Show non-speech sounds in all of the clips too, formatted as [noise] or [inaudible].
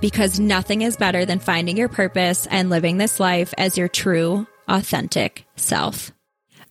because nothing is better than finding your purpose and living this life as your true, authentic self.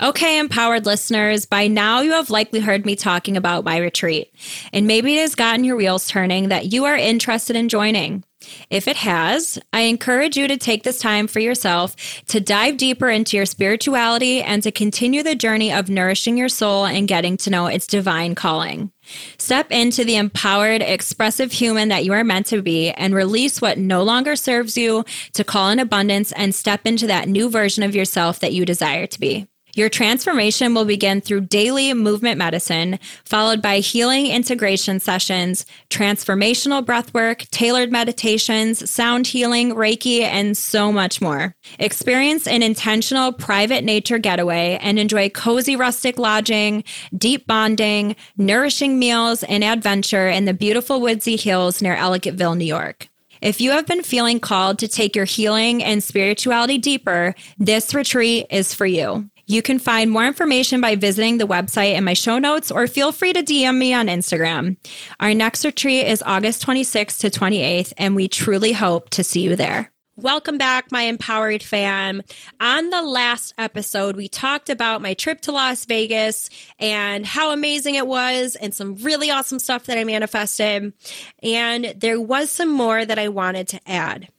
Okay, empowered listeners, by now you have likely heard me talking about my retreat, and maybe it has gotten your wheels turning that you are interested in joining. If it has, I encourage you to take this time for yourself to dive deeper into your spirituality and to continue the journey of nourishing your soul and getting to know its divine calling. Step into the empowered, expressive human that you are meant to be and release what no longer serves you to call in abundance and step into that new version of yourself that you desire to be. Your transformation will begin through daily movement medicine, followed by healing integration sessions, transformational breathwork, tailored meditations, sound healing, Reiki, and so much more. Experience an intentional private nature getaway and enjoy cozy rustic lodging, deep bonding, nourishing meals, and adventure in the beautiful woodsy hills near Ellicottville, New York. If you have been feeling called to take your healing and spirituality deeper, this retreat is for you. You can find more information by visiting the website in my show notes or feel free to DM me on Instagram. Our next retreat is August 26th to 28th, and we truly hope to see you there. Welcome back, my empowered fam. On the last episode, we talked about my trip to Las Vegas and how amazing it was, and some really awesome stuff that I manifested. And there was some more that I wanted to add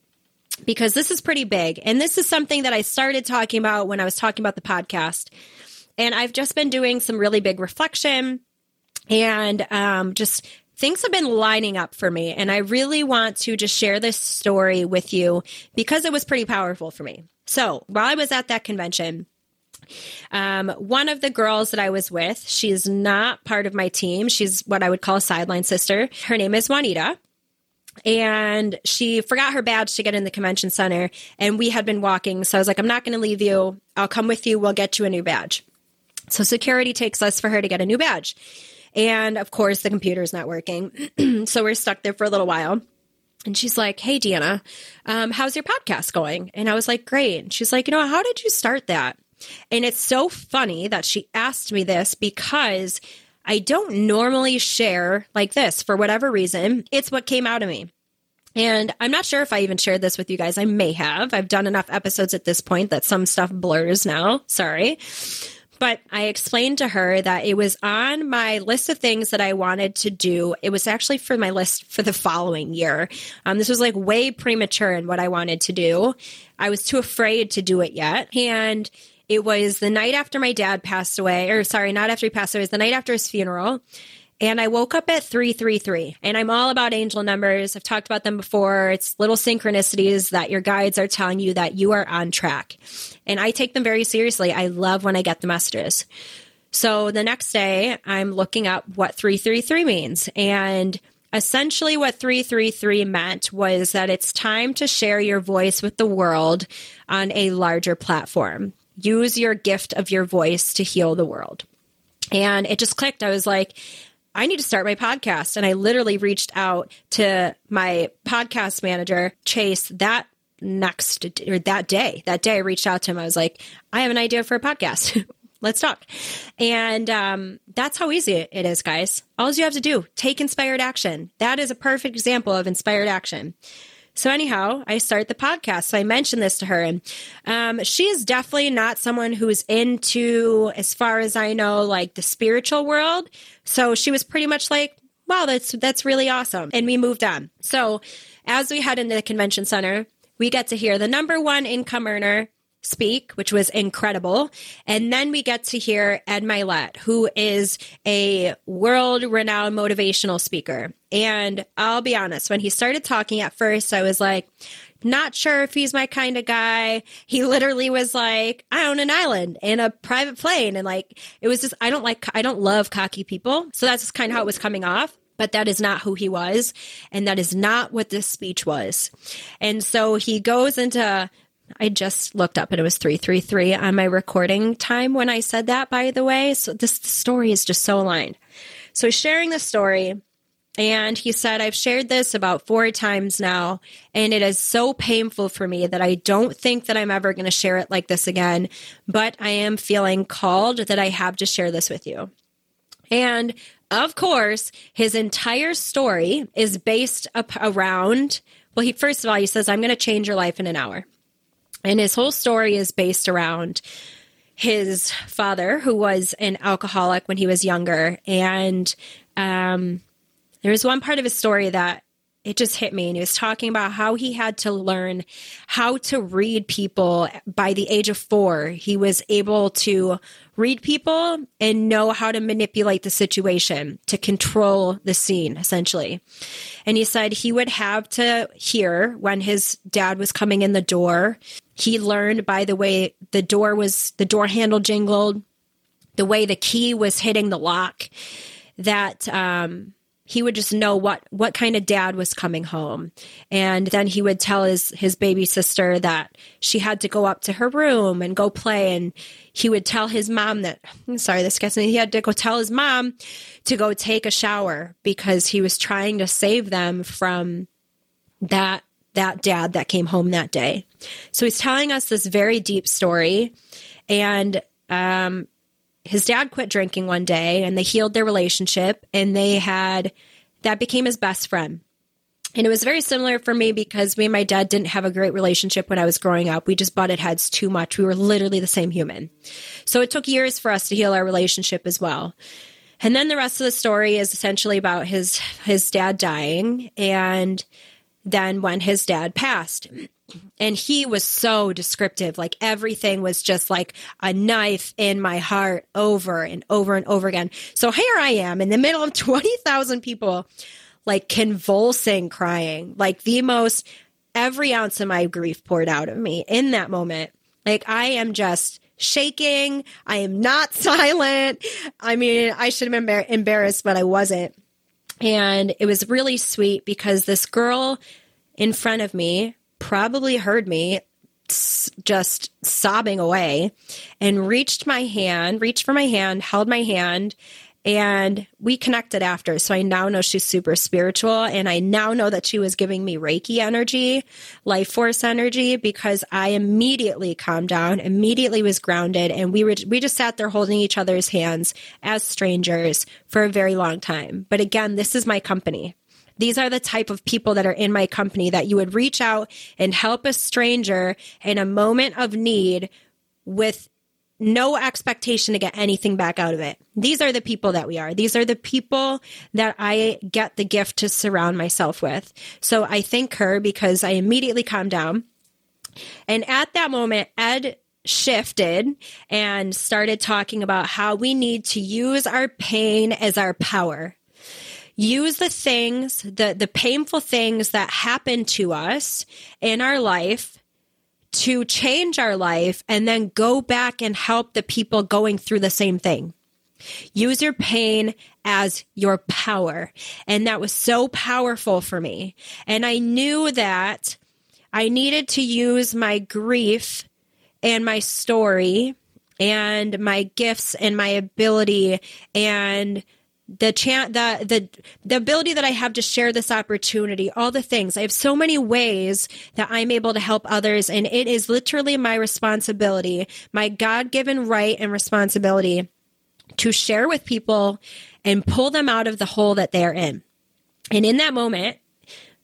because this is pretty big. And this is something that I started talking about when I was talking about the podcast. And I've just been doing some really big reflection and um, just things have been lining up for me. And I really want to just share this story with you because it was pretty powerful for me. So while I was at that convention, um, one of the girls that I was with, she's not part of my team. She's what I would call a sideline sister. Her name is Juanita and she forgot her badge to get in the convention center and we had been walking. So i was like i'm not going to leave you. I'll come with you. We'll get you a new badge. So security takes us for her to get a new badge. And of course the computer's not working. [clears throat] So we're stuck there for a little while. And she's like hey deanna um, how's your podcast going? And i was like great. And she's like you know how did you start that? And it's so funny that she asked me this because I don't normally share like this for whatever reason. It's what came out of me. And I'm not sure if I even shared this with you guys. I may have. I've done enough episodes at this point that some stuff blurs now. Sorry. But I explained to her that it was on my list of things that I wanted to do. It was actually for my list for the following year. Um, this was like way premature in what I wanted to do. I was too afraid to do it yet. And it was the night after my dad passed away, or sorry, not after he passed away, it was the night after his funeral. And I woke up at 333. And I'm all about angel numbers. I've talked about them before. It's little synchronicities that your guides are telling you that you are on track. And I take them very seriously. I love when I get the messages. So the next day, I'm looking up what 333 means. And essentially, what 333 meant was that it's time to share your voice with the world on a larger platform use your gift of your voice to heal the world. And it just clicked. I was like, I need to start my podcast. And I literally reached out to my podcast manager, Chase, that next or that day. That day I reached out to him. I was like, I have an idea for a podcast. [laughs] Let's talk. And um, that's how easy it is, guys. All you have to do, take inspired action. That is a perfect example of inspired action. So anyhow, I start the podcast. So I mentioned this to her, and um, she is definitely not someone who's into, as far as I know, like the spiritual world. So she was pretty much like, "Wow, that's that's really awesome," and we moved on. So as we head into the convention center, we get to hear the number one income earner speak, which was incredible. And then we get to hear Ed Mylett, who is a world renowned motivational speaker. And I'll be honest, when he started talking at first, I was like, not sure if he's my kind of guy. He literally was like, I own an island and a private plane. And like, it was just, I don't like, I don't love cocky people. So that's just kind of how it was coming off. but that is not who he was. And that is not what this speech was. And so he goes into, I just looked up and it was 333 on my recording time when I said that, by the way. So this story is just so aligned. So he's sharing the story. And he said, I've shared this about four times now, and it is so painful for me that I don't think that I'm ever going to share it like this again. But I am feeling called that I have to share this with you. And of course, his entire story is based up around, well, he first of all, he says, I'm going to change your life in an hour. And his whole story is based around his father, who was an alcoholic when he was younger. And um, there was one part of his story that it just hit me. And he was talking about how he had to learn how to read people by the age of four. He was able to read people and know how to manipulate the situation to control the scene, essentially. And he said he would have to hear when his dad was coming in the door. He learned by the way the door was, the door handle jingled, the way the key was hitting the lock, that, um, he would just know what what kind of dad was coming home. And then he would tell his his baby sister that she had to go up to her room and go play. And he would tell his mom that sorry this gets me. He had to go tell his mom to go take a shower because he was trying to save them from that that dad that came home that day. So he's telling us this very deep story. And um his dad quit drinking one day and they healed their relationship and they had that became his best friend. And it was very similar for me because me and my dad didn't have a great relationship when I was growing up. We just butted heads too much. We were literally the same human. So it took years for us to heal our relationship as well. And then the rest of the story is essentially about his his dad dying and then when his dad passed and he was so descriptive. Like everything was just like a knife in my heart over and over and over again. So here i am in the middle of [laughs] 20,000 people like convulsing crying. Like the most every ounce of my grief poured out of me in that moment. Like i am just shaking. I am not [laughs] silent. I mean i should have been embarrassed but i wasn't. And it was really sweet because this girl in front of me probably heard me just sobbing away and reached my hand, reached for my hand, held my hand, and we connected after. So I now know she's super spiritual. And I now know that she was giving me Reiki energy, life force energy, because I immediately calmed down, immediately was grounded. And we were, we just sat there holding each other's hands as strangers for a very long time. But again, this is my company. These are the type of people that are in my company that you would reach out and help a stranger in a moment of need with no expectation to get anything back out of it. These are the people that we are. These are the people that I get the gift to surround myself with. So I thank her because I immediately calm down. And at that moment, Ed shifted and started talking about how we need to use our pain as our power use the things, the, the painful things that happen to us in our life to change our life and then go back and help the people going through the same thing. Use your pain as your power. And that was so powerful for me. And I knew that I needed to use my grief and my story and my gifts and my ability and the chan the the the ability that I have to share this opportunity, all the things. I have so many ways that I'm able to help others, and it is literally my responsibility, my God given right and responsibility to share with people and pull them out of the hole that they're in. And in that moment,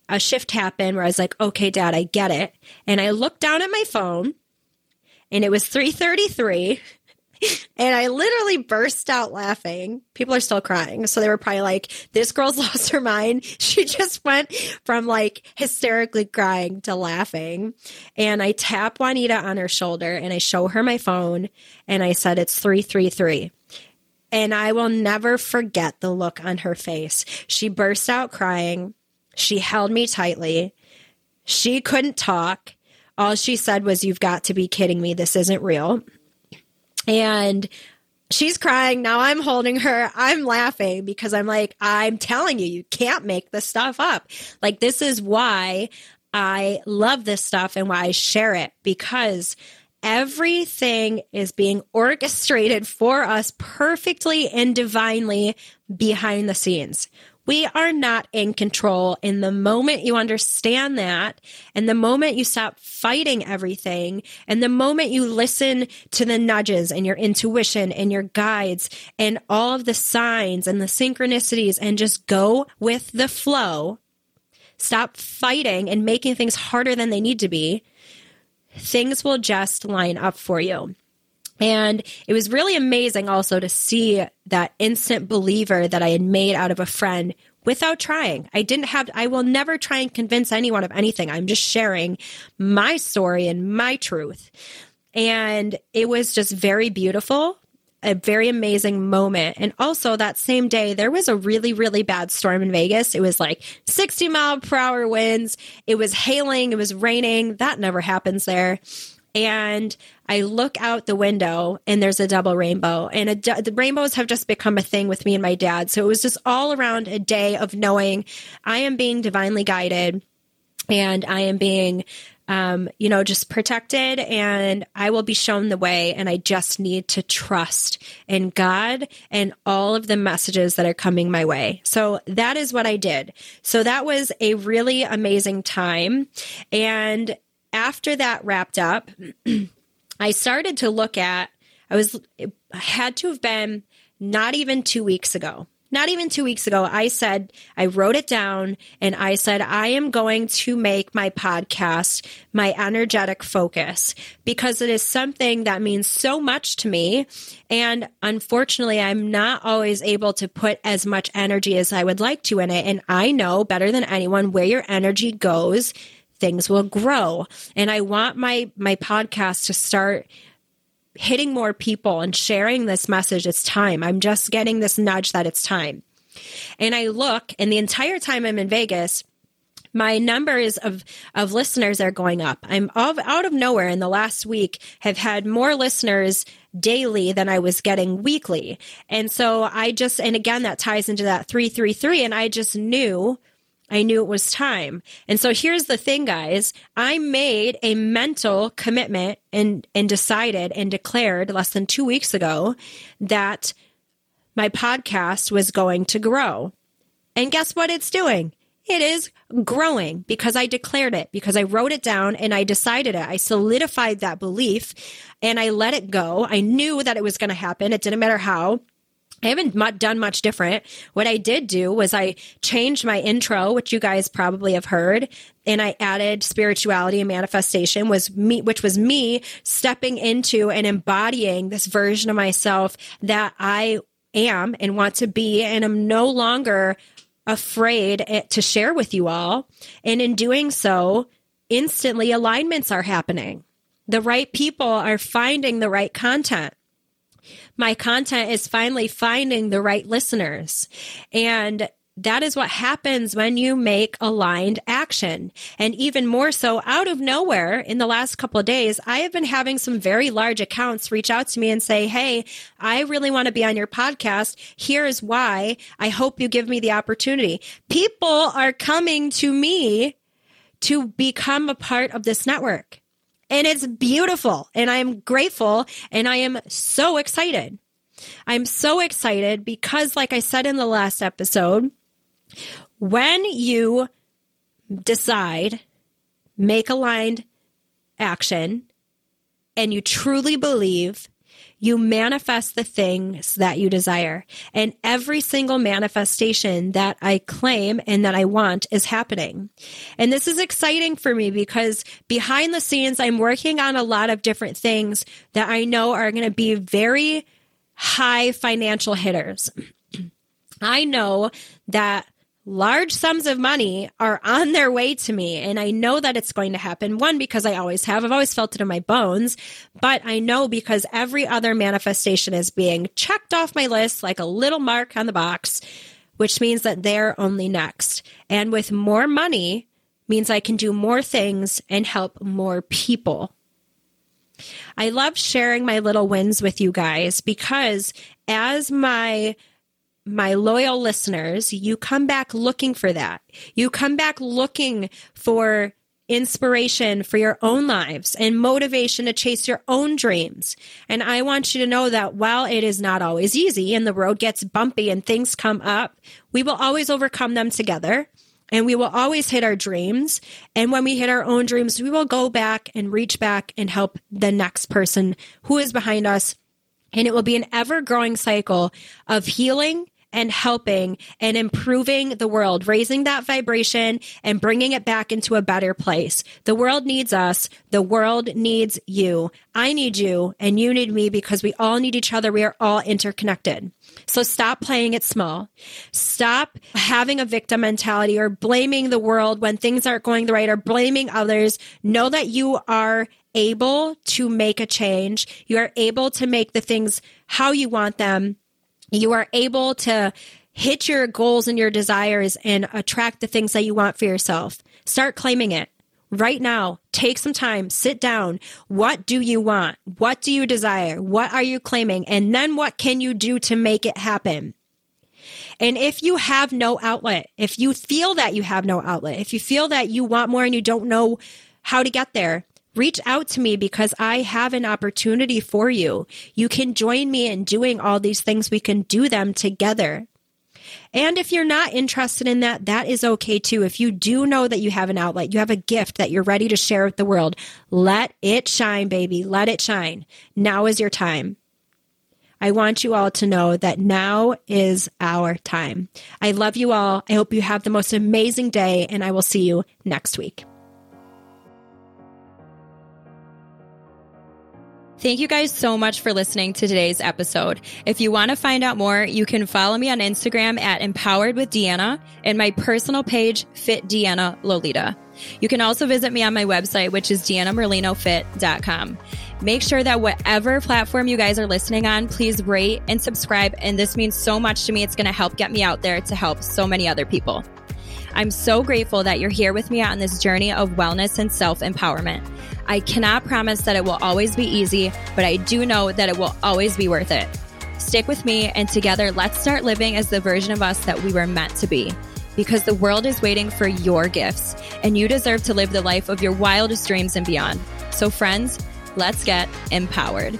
a shift happened where I was like, okay, dad, I get it. And I looked down at my phone and it was 333 [laughs] and I literally burst out laughing. People are still crying. So they were probably like, this girl's [laughs] lost her mind. She just went from like hysterically crying to laughing. And I tap Juanita on her shoulder and I show her my phone and I said, it's 333. And I will never forget the look on her face. She burst out crying. She held me tightly. She couldn't talk. All she said was, You've got to be kidding me. This isn't real. And she's crying. Now I'm holding her. I'm laughing because I'm like, I'm telling you, you can't make this stuff up. Like, this is why I love this stuff and why I share it because everything is being orchestrated for us perfectly and divinely behind the scenes. We are not in control. And the moment you understand that, and the moment you stop fighting everything, and the moment you listen to the nudges and your intuition and your guides and all of the signs and the synchronicities and just go with the flow, stop fighting and making things harder than they need to be, things will just line up for you. And it was really amazing also to see that instant believer that I had made out of a friend without trying. I didn't have, I will never try and convince anyone of anything. I'm just sharing my story and my truth. And it was just very beautiful, a very amazing moment. And also that same day, there was a really, really bad storm in Vegas. It was like 60 mile per hour winds. It was hailing. It was raining. That never happens there and I look out the window and there's a double rainbow. And a, the rainbows have just become a thing with me and my dad. So it was just all around a day of knowing I am being divinely guided and I am being um, you know, just protected and I will be shown the way. And I just need to trust in God and all of the messages that are coming my way. So that is what I did. So that was a really amazing time. And after that wrapped up, [clears throat] I started to look at, I was, it had to have been not even two weeks ago. Not even two weeks ago, I said, I wrote it down and I said, I am going to make my podcast my energetic focus because it is something that means so much to me. And unfortunately, I'm not always able to put as much energy as I would like to in it. And I know better than anyone where your energy goes things will grow. And I want my my podcast to start hitting more people and sharing this message. It's time. I'm just getting this nudge that it's time. And I look, and the entire time I'm in Vegas, my numbers of of listeners are going up. I'm of, out of nowhere in the last week have had more listeners daily than I was getting weekly. And so I just and again that ties into that 333 and I just knew I knew it was time. And so here's the thing, guys. I made a mental commitment and, and decided and declared less than two weeks ago that my podcast was going to grow. And guess what it's doing? It is growing because I declared it, because I wrote it down and I decided it. I solidified that belief and I let it go. I knew that it was going to happen. It didn't matter how. I haven't done much different. What I did do was I changed my intro, which you guys probably have heard, and I added spirituality and manifestation was me, which was me stepping into and embodying this version of myself that I am and want to be. And I'm no longer afraid eh, to share with you all. And in doing so, instantly alignments are happening. The right people are finding the right content my content is finally finding the right listeners. And that is what happens when you make aligned action. And even more so out of nowhere in the last couple of days, I have been having some very large accounts reach out to me and say, Hey, I really want to be on your podcast. Here's why. I hope you give me the opportunity. People are coming to me to become a part of this network. And it's beautiful. And I am grateful and I am so excited. I'm so excited because, like I said in the last episode, when you decide, make aligned action, and you truly believe you manifest the things that you desire. And every single manifestation that I claim and that I want is happening. And this is exciting for me because behind the scenes, I'm working on a lot of different things that I know are going to be very high financial hitters. [clears throat] I know that large sums of money are on their way to me. And I know that it's going to happen. One, because I always have. I've always felt it in my bones. But I know because every other manifestation is being checked off my list like a little mark on the box, which means that they're only next. And with more money means I can do more things and help more people. I love sharing my little wins with you guys because as my my loyal listeners, you come back looking for that. You come back looking for inspiration for your own lives and motivation to chase your own dreams. And I want you to know that while it is not always easy and the road gets bumpy and things come up, we will always overcome them together and we will always hit our dreams. And when we hit our own dreams, we will go back and reach back and help the next person who is behind us. And it will be an ever growing cycle of healing and helping and improving the world, raising that vibration and bringing it back into a better place. The world needs us. The world needs you. I need you and you need me because we all need each other. We are all interconnected. So stop playing it small. Stop having a victim mentality or blaming the world when things aren't going the right or blaming others. Know that you are able to make a change. You are able to make the things how you want them you are able to hit your goals and your desires and attract the things that you want for yourself. Start claiming it right now. Take some time, sit down. What do you want? What do you desire? What are you claiming? And then what can you do to make it happen? And if you have no outlet, if you feel that you have no outlet, if you feel that you want more and you don't know how to get there, reach out to me because I have an opportunity for you. You can join me in doing all these things. We can do them together. And if you're not interested in that, that is okay too. If you do know that you have an outlet, you have a gift that you're ready to share with the world, let it shine, baby. Let it shine. Now is your time. I want you all to know that now is our time. I love you all. I hope you have the most amazing day, and I will see you next week. Thank you guys so much for listening to today's episode. If you want to find out more, you can follow me on Instagram at Empowered with Deanna and my personal page, Fit Deanna Lolita. You can also visit me on my website, which is deannamerlinofit.com. Make sure that whatever platform you guys are listening on, please rate and subscribe. And this means so much to me. It's going to help get me out there to help so many other people. I'm so grateful that you're here with me on this journey of wellness and self empowerment. I cannot promise that it will always be easy, but I do know that it will always be worth it. Stick with me, and together, let's start living as the version of us that we were meant to be. Because the world is waiting for your gifts, and you deserve to live the life of your wildest dreams and beyond. So, friends, let's get empowered.